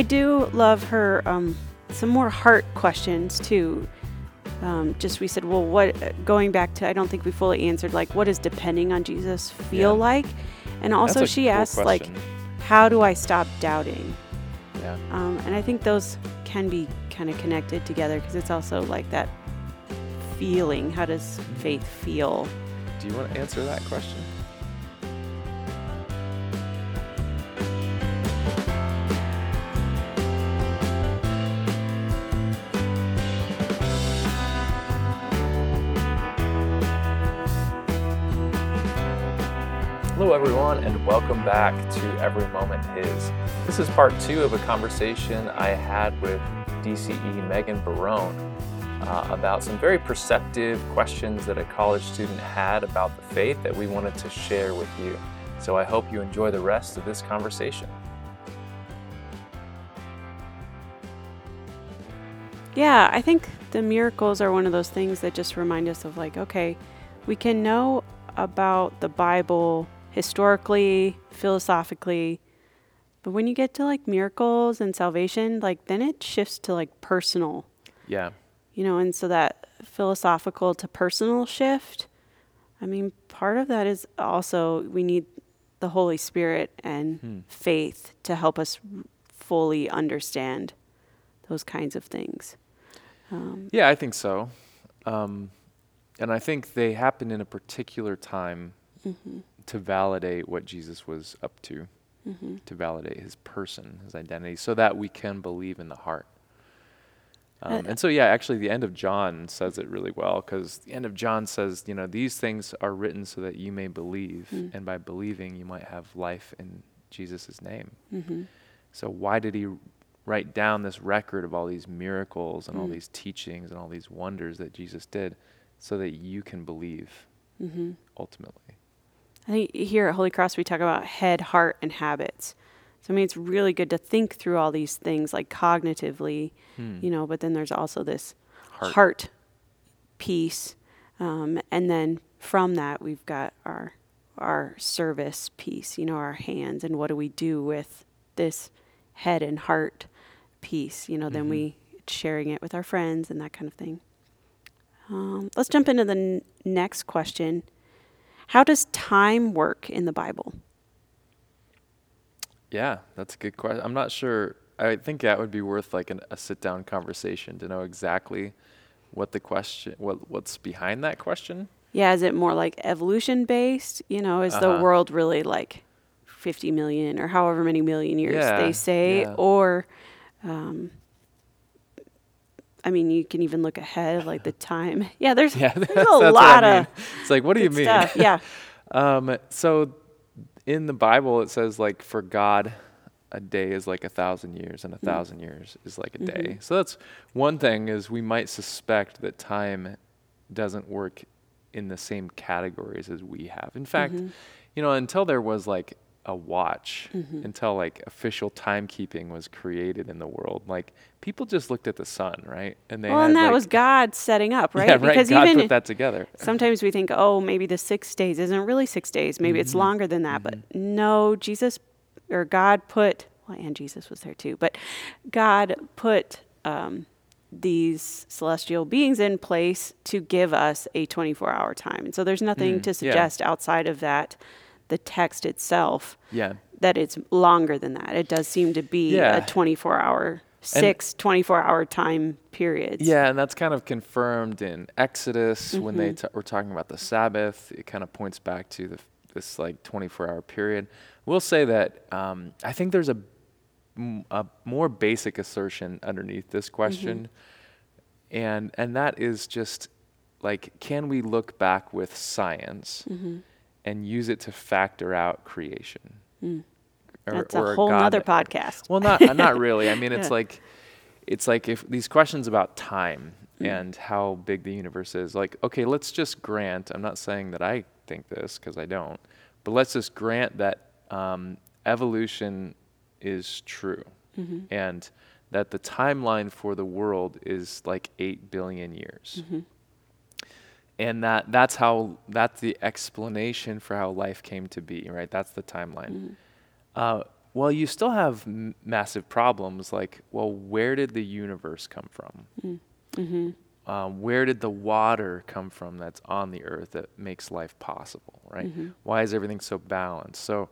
I do love her um, some more heart questions too. Um, just we said, well, what going back to I don't think we fully answered like what does depending on Jesus feel Yeah. like, and also she cool asked like, how do I stop doubting? Yeah. Um, and I think those can be kind of connected together because it's also like that feeling. How does faith feel? Do you want to answer that question? Welcome back to Every Moment His. This is part two of a conversation I had with DCE Megan Barone uh, about some very perceptive questions that a college student had about the faith that we wanted to share with you. So I hope you enjoy the rest of this conversation. Yeah, I think the miracles are one of those things that just remind us of like, okay, we can know about the Bible historically, philosophically, but when you get to like miracles and salvation, like then it shifts to like personal, Yeah. you know, and so that philosophical to personal shift, I mean, part of that is also we need the Holy Spirit and Hmm. faith to help us fully understand those kinds of things. Um, Yeah, I think so. Um, and I think they happen in a particular time mhm, to validate what Jesus was up to, mhm. to validate his person, his identity, so that we can believe in the heart. Um, Uh, and so, yeah, actually, the end of John says it really well because the end of John says, you know, these things are written so that you may believe, Mm. and by believing, you might have life in Jesus' name. Mhm. So, why did he write down this record of all these miracles and all Mm. these teachings and all these wonders that Jesus did so that you can believe Mhm. ultimately? I think here at Holy Cross we talk about head, heart, and habits. So I mean, it's really good to think through all these things like cognitively, Hmm. you know. But then there's also this Heart. heart, piece, um, and then from that we've got our our service piece, you know, our hands, and what do we do with this head and heart piece? You know, then Mhm. we sharing it with our friends and that kind of thing. Um, let's jump into the n- next question. How does time work in the Bible? Yeah, that's a good question. I'm not sure. I think that would be worth like an, a sit down conversation to know exactly what the question, what what's behind that question. Yeah, is it more like evolution based? You know, is the Uh-huh. world really like 50 million or however many million years Yeah, they say? yeah. Or, um, I mean, you can even look ahead, like the time. Yeah, there's, Yeah, there's that's a what lot I mean. of It's like, what do you mean? stuff. Yeah. Um, so in the Bible, it says like for God, a day is like a thousand years, and a Mm. thousand years is like a day. Mhm. So that's one thing is we might suspect that time doesn't work in the same categories as we have. In fact, Mhm. you know, until there was like a watch, Mhm. until like official timekeeping was created in the world, like people just looked at the sun, right? And they well, and that like- was God setting up, right? Yeah, right. Because God even put that together. sometimes we think, oh, maybe the six days isn't really six days. Maybe it's Mhm. longer than that. But no, Jesus or God put, well, and Jesus was there too, but God put um, these celestial beings in place to give us a 24 hour time. And so there's nothing Mm, to yeah. suggest outside of that, the text itself, Yeah. that it's longer than that. It does seem to be Yeah. a 24 hour, six 24 hour time periods. Yeah, and that's kind of confirmed in Exodus when they Mhm. t- were talking about the Sabbath. It kind of points back to the, this like 24-hour period. We'll say that um, I think there's a, a more basic assertion underneath this question, and and that is just like, can we look back with science hmm and use it to factor out creation? Mm. Or- That's or a whole God that- podcast. well, not uh, not really. I mean, it's Yeah. like it's like if these questions about time Mm. and how big the universe is. Like, okay, let's just grant. I'm not saying that I think this because I don't, but let's just grant that um, evolution is true Mhm. and that the timeline for the world is like eight billion years. Mhm. And that that's how that's the explanation for how life came to be, right? That's the timeline. Mhm. Uh, well, you still have m- massive problems like, well, where did the universe come from? Mm-hmm. Um, where did the water come from that's on the earth that makes life possible, right? Mm-hmm. Why is everything so balanced? So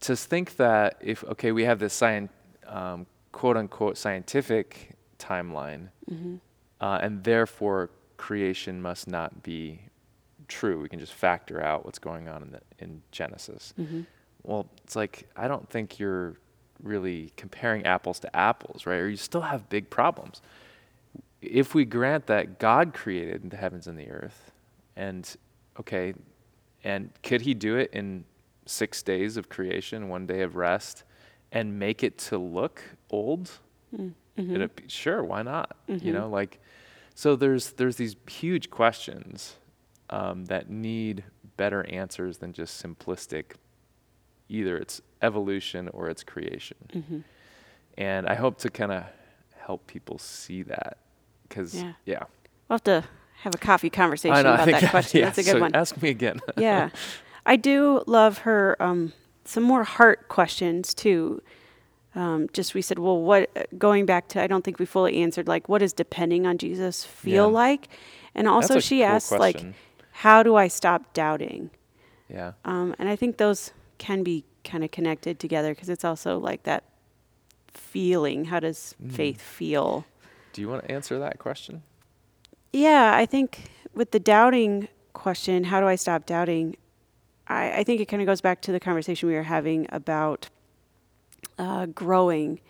to think that if, okay, we have this scien- um, quote unquote scientific timeline, Mm-hmm. uh, and therefore creation must not be true. We can just factor out what's going on in, the, in Genesis. Mm-hmm. Well, it's like, I don't think you're really comparing apples to apples, right? Or you still have big problems. If we grant that God created the heavens and the earth, and okay, and could he do it in six days of creation, one day of rest, and make it to look old? Mm-hmm. It'd be- sure, why not? You Mhm. know, like, so there's there's these huge questions um, that need better answers than just simplistic. Either it's evolution or it's creation, Mm-hmm. and I hope to kind of help people see that because Yeah. yeah, We'll have to have a coffee conversation I know. I about think that question. yeah, That's a good so one. Ask me again. yeah. I do love her um, some more heart questions too. Um, just we said, well, what going back to I don't think we fully answered like what does depending on Jesus feel Yeah. like, and also she cool asked like, how do I stop doubting? yeah, Um, and I think those can be kind of connected together because it's also like that feeling. How does Mm. faith feel? do you want to answer that question? Yeah, I think with the doubting question, how do I stop doubting? I, I think it kind of goes back to the conversation we were having about uh, growing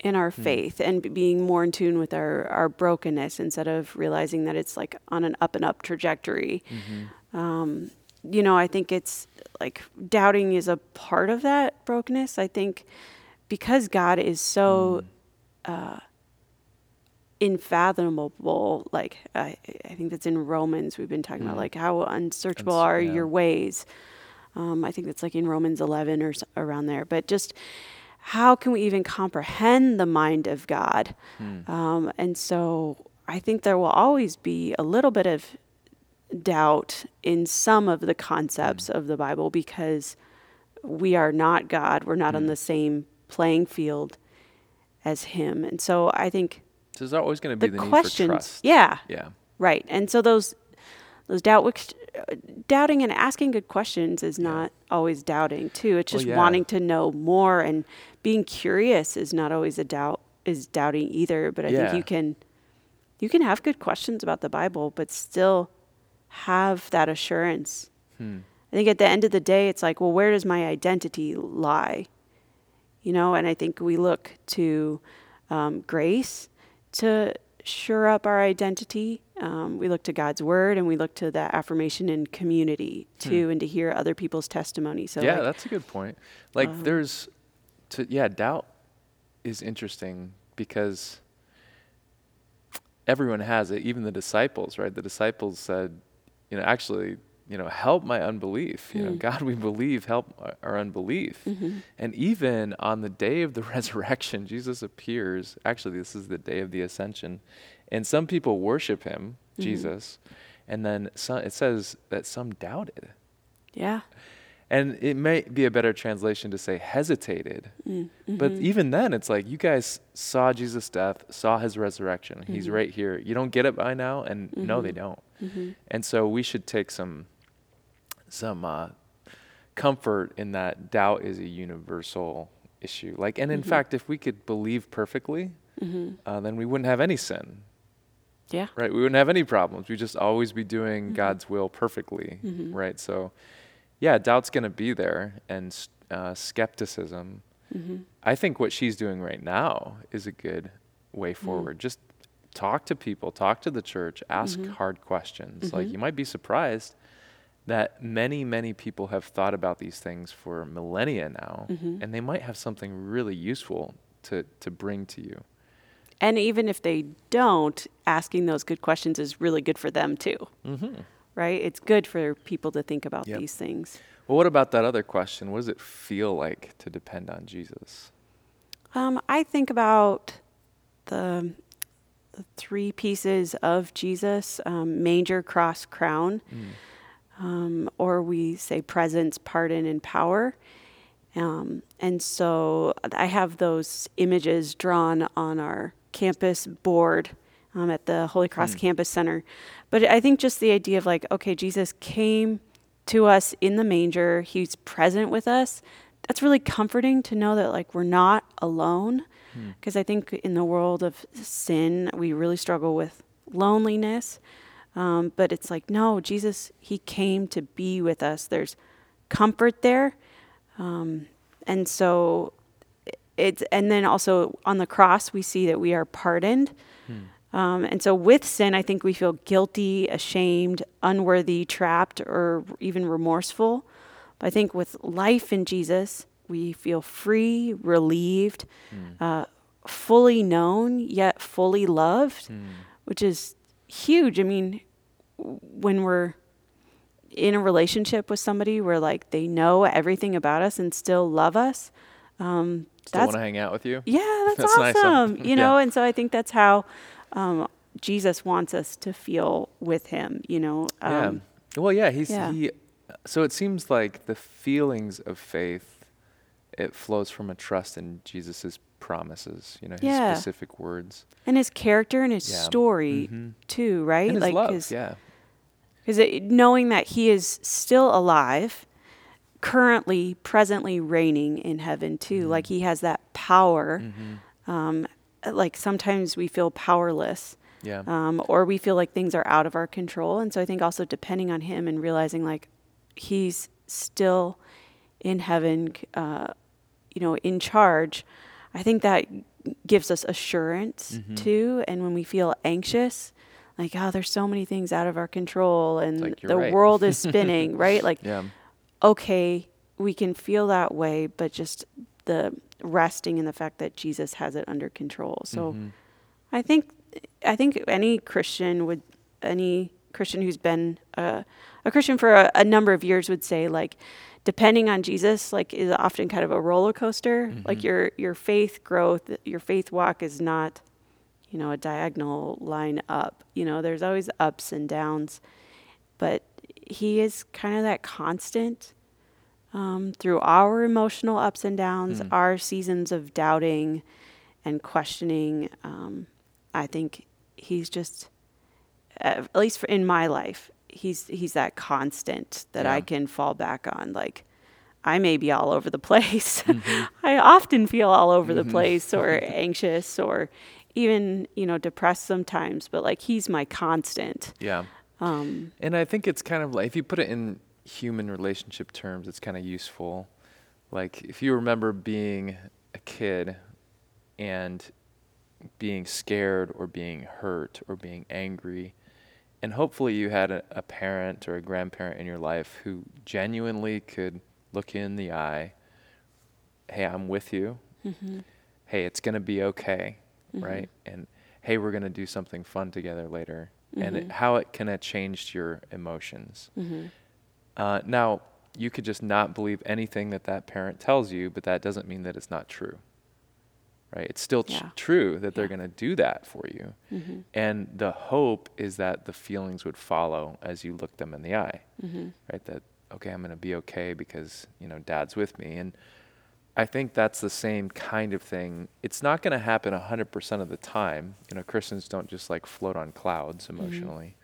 in our Hmm. faith and being more in tune with our, our brokenness instead of realizing that it's like on an up and up trajectory. Mm-hmm. Um, you know, I think it's like doubting is a part of that brokenness. I think because God is so uh, unfathomable, like I, I think that's in Romans, we've been talking about Mm. like how unsearchable Uns- are yeah. your ways. Um, I think that's like in Romans 11 or s- around there. But just how can we even comprehend the mind of God? Hmm. Um, and so I think there will always be a little bit of doubt in some of the concepts of the Bible because we are not God. We're not on Mm. the same playing field as Him. And so I think So there's always going to be the, need questions, yeah, Yeah. right. And so those those doubt doubting and asking good questions is not always doubting too. It's Well, just yeah. wanting to know more and being curious is not always a doubt is doubting either. But I Yeah. think you can you can have good questions about the Bible, but still have that assurance. Hmm. I think at the end of the day, it's like, well, where does my identity lie? You know, and I think we look to um, grace to shore up our identity. Um, we look to God's word and we look to that affirmation in community too, and to hear other people's testimony. So, Hmm. yeah, like, that's a good point. Like Um, there's to yeah, doubt is interesting because everyone has it, even the disciples, right? The disciples said, you know, actually, you know, help my unbelief. You know, Mm. God, we believe, help our- unbelief. mhm. And even on the day of the resurrection, Jesus appears. Actually, this is the day of the ascension. And some people worship him, Mhm. Jesus. And then some, it says that some doubted. yeah. And it may be a better translation to say hesitated. Mm, But even then, it's like you guys saw Jesus' death, saw his resurrection. He's Mhm. right here. You don't get it by now, and no, they Mhm. don't. Mhm. And so we should take some some uh, comfort in that doubt is a universal issue. Like, and in Mhm. fact, if we could believe perfectly, Mhm. uh, then we wouldn't have any sin, Yeah. right? We wouldn't have any problems. We'd just always be doing Mhm. God's will perfectly, Mhm. right? So, yeah, doubt's going to be there, and uh, skepticism. Mhm. I think what she's doing right now is a good way Mm. forward. Just talk to people, talk to the church, ask hard questions. Like you might be surprised that many, many people have thought about these things for millennia now, Mhm. and they might have something really useful to, to bring to you. And even if they don't, asking those good questions is really good for them too, Mm-hmm. right? It's good for people to think about Yep. these things. Well, what about that other question? What does it feel like to depend on Jesus? Um, I think about the, the three pieces of Jesus um, manger, cross, crown, Mm. Um, or we say presence, pardon, and power. Um, and so I have those images drawn on our campus board um, at the Holy Cross Mm. Campus Center. But I think just the idea of like, okay, Jesus came to us in the manger, He's present with us. That's really comforting to know that like we're not alone. Hmm. Because I think in the world of sin, we really struggle with loneliness. Um, but it's like, no, Jesus, He came to be with us. There's comfort there. Um, and so it's, and then also on the cross, we see that we are pardoned. Hmm. Um, and so with sin, I think we feel guilty, ashamed, unworthy, trapped, or even remorseful. But I think with life in Jesus, we feel free, relieved, Hmm. uh, fully known, yet fully loved, Hmm. which is huge. I mean, when we're in a relationship with somebody where like they know everything about us and still love us, um, Still that's want to hang out with you? yeah, that's, That's nice, awesome. You know, Yeah. and so I think that's how um, Jesus wants us to feel with Him. You know, um, yeah. Well, yeah, he's yeah. he. So it seems like the feelings of faith, it flows from a trust in Jesus' promises. You know, his Yeah. specific words. and His character and His Yeah. story Mhm. too, right? And his like love. his, yeah. Because knowing that He is still alive, currently, presently reigning in heaven too. Mm-hmm. Like He has that power. hmm Um, like sometimes we feel powerless. Yeah. um, or we feel like things are out of our control. And so I think also depending on Him and realizing like He's still in heaven, uh, you know, in charge. I think that gives us assurance Mhm. too. And when we feel anxious, like oh, there's so many things out of our control, and like, the right. world is spinning, right? Like yeah. okay, we can feel that way, but just the resting in the fact that Jesus has it under control. So. Mhm. I think I think any Christian would any Christian who's been uh, a Christian for a, a number of years would say like depending on Jesus like is often kind of a roller coaster. Like Mhm. your your faith growth, your faith walk is not you know a diagonal line up. You know, there's always ups and downs, but he is kind of that constant um, through our emotional ups and downs, Mm. our seasons of doubting and questioning. Um, I think he's just, at least for, in my life, he's he's that constant that I can fall back on. Like I may be all over the place. Mhm. I often feel all over the Mhm. place, or anxious, or even you know depressed sometimes. But like he's my constant. Yeah. Um, And I think it's kind of like if you put it in human relationship terms, it's kind of useful. Like if you remember being a kid and being scared or being hurt or being angry, and hopefully you had a, a parent or a grandparent in your life who genuinely could look you in the eye, hey, I'm with you. mhm, Hey, it's going to be okay, mhm, right? And hey, we're going to do something fun together later. And it, Mhm. how it can have changed your emotions. mhm, Uh, now, you could just not believe anything that that parent tells you, but that doesn't mean that it's not true. Right? It's still tr- true that they're Yeah. going to do that for you. mhm, And the hope is that the feelings would follow as you look them in the eye, mhm, right? That, okay, I'm going to be okay because, you know, dad's with me. And I think that's the same kind of thing. It's not going to happen 100% of the time. You know, Christians don't just like float on clouds emotionally.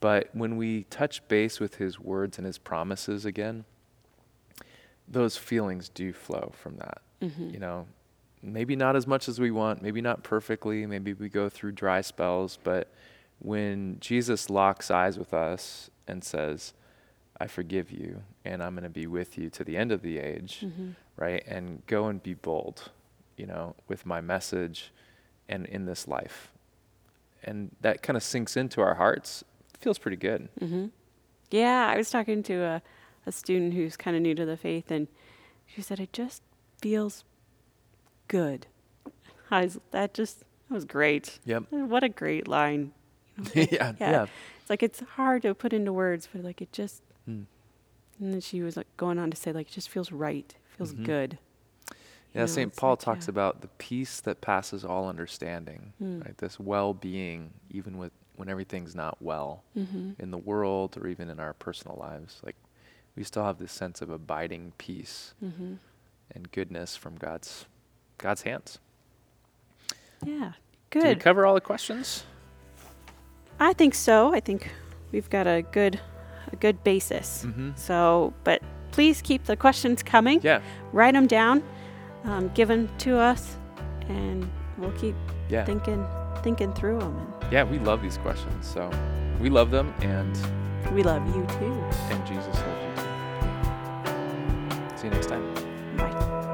But when we touch base with his words and his promises again, those feelings do flow from that. mhm. You know, maybe not as much as we want, maybe not perfectly, maybe we go through dry spells, but when Jesus locks eyes with us and says, I forgive you and I'm going to be with you to the end of the age, Mhm. right? And go and be bold, you know, with my message and in this life. And that kind of sinks into our hearts. feels pretty good. hmm Yeah, I was talking to a, a student who's kind of new to the faith, and she said it just feels good. I was, that just that was great. Yep. What a great line. You know, like, yeah, yeah. yeah. It's like it's hard to put into words, but like it just. Mm. And then she was like going on to say like it just feels right, feels Mhm. good. You Yeah, know, St. Paul like, talks yeah. about the peace that passes all understanding, Mm. right? This well-being, even with when everything's not well Mm-hmm. in the world or even in our personal lives. Like we still have this sense of abiding peace. Mm-hmm. and goodness from God's God's hands. Yeah. Good. Did we cover all the questions? I think so. I think we've got a good a good basis. Mm-hmm. So, but please keep the questions coming. Yeah, Write them down, um, give them to us, and we'll keep yeah, thinking thinking through them. yeah. We love these questions, so we love them, and we love you too. and Jesus loves you too. See you next time.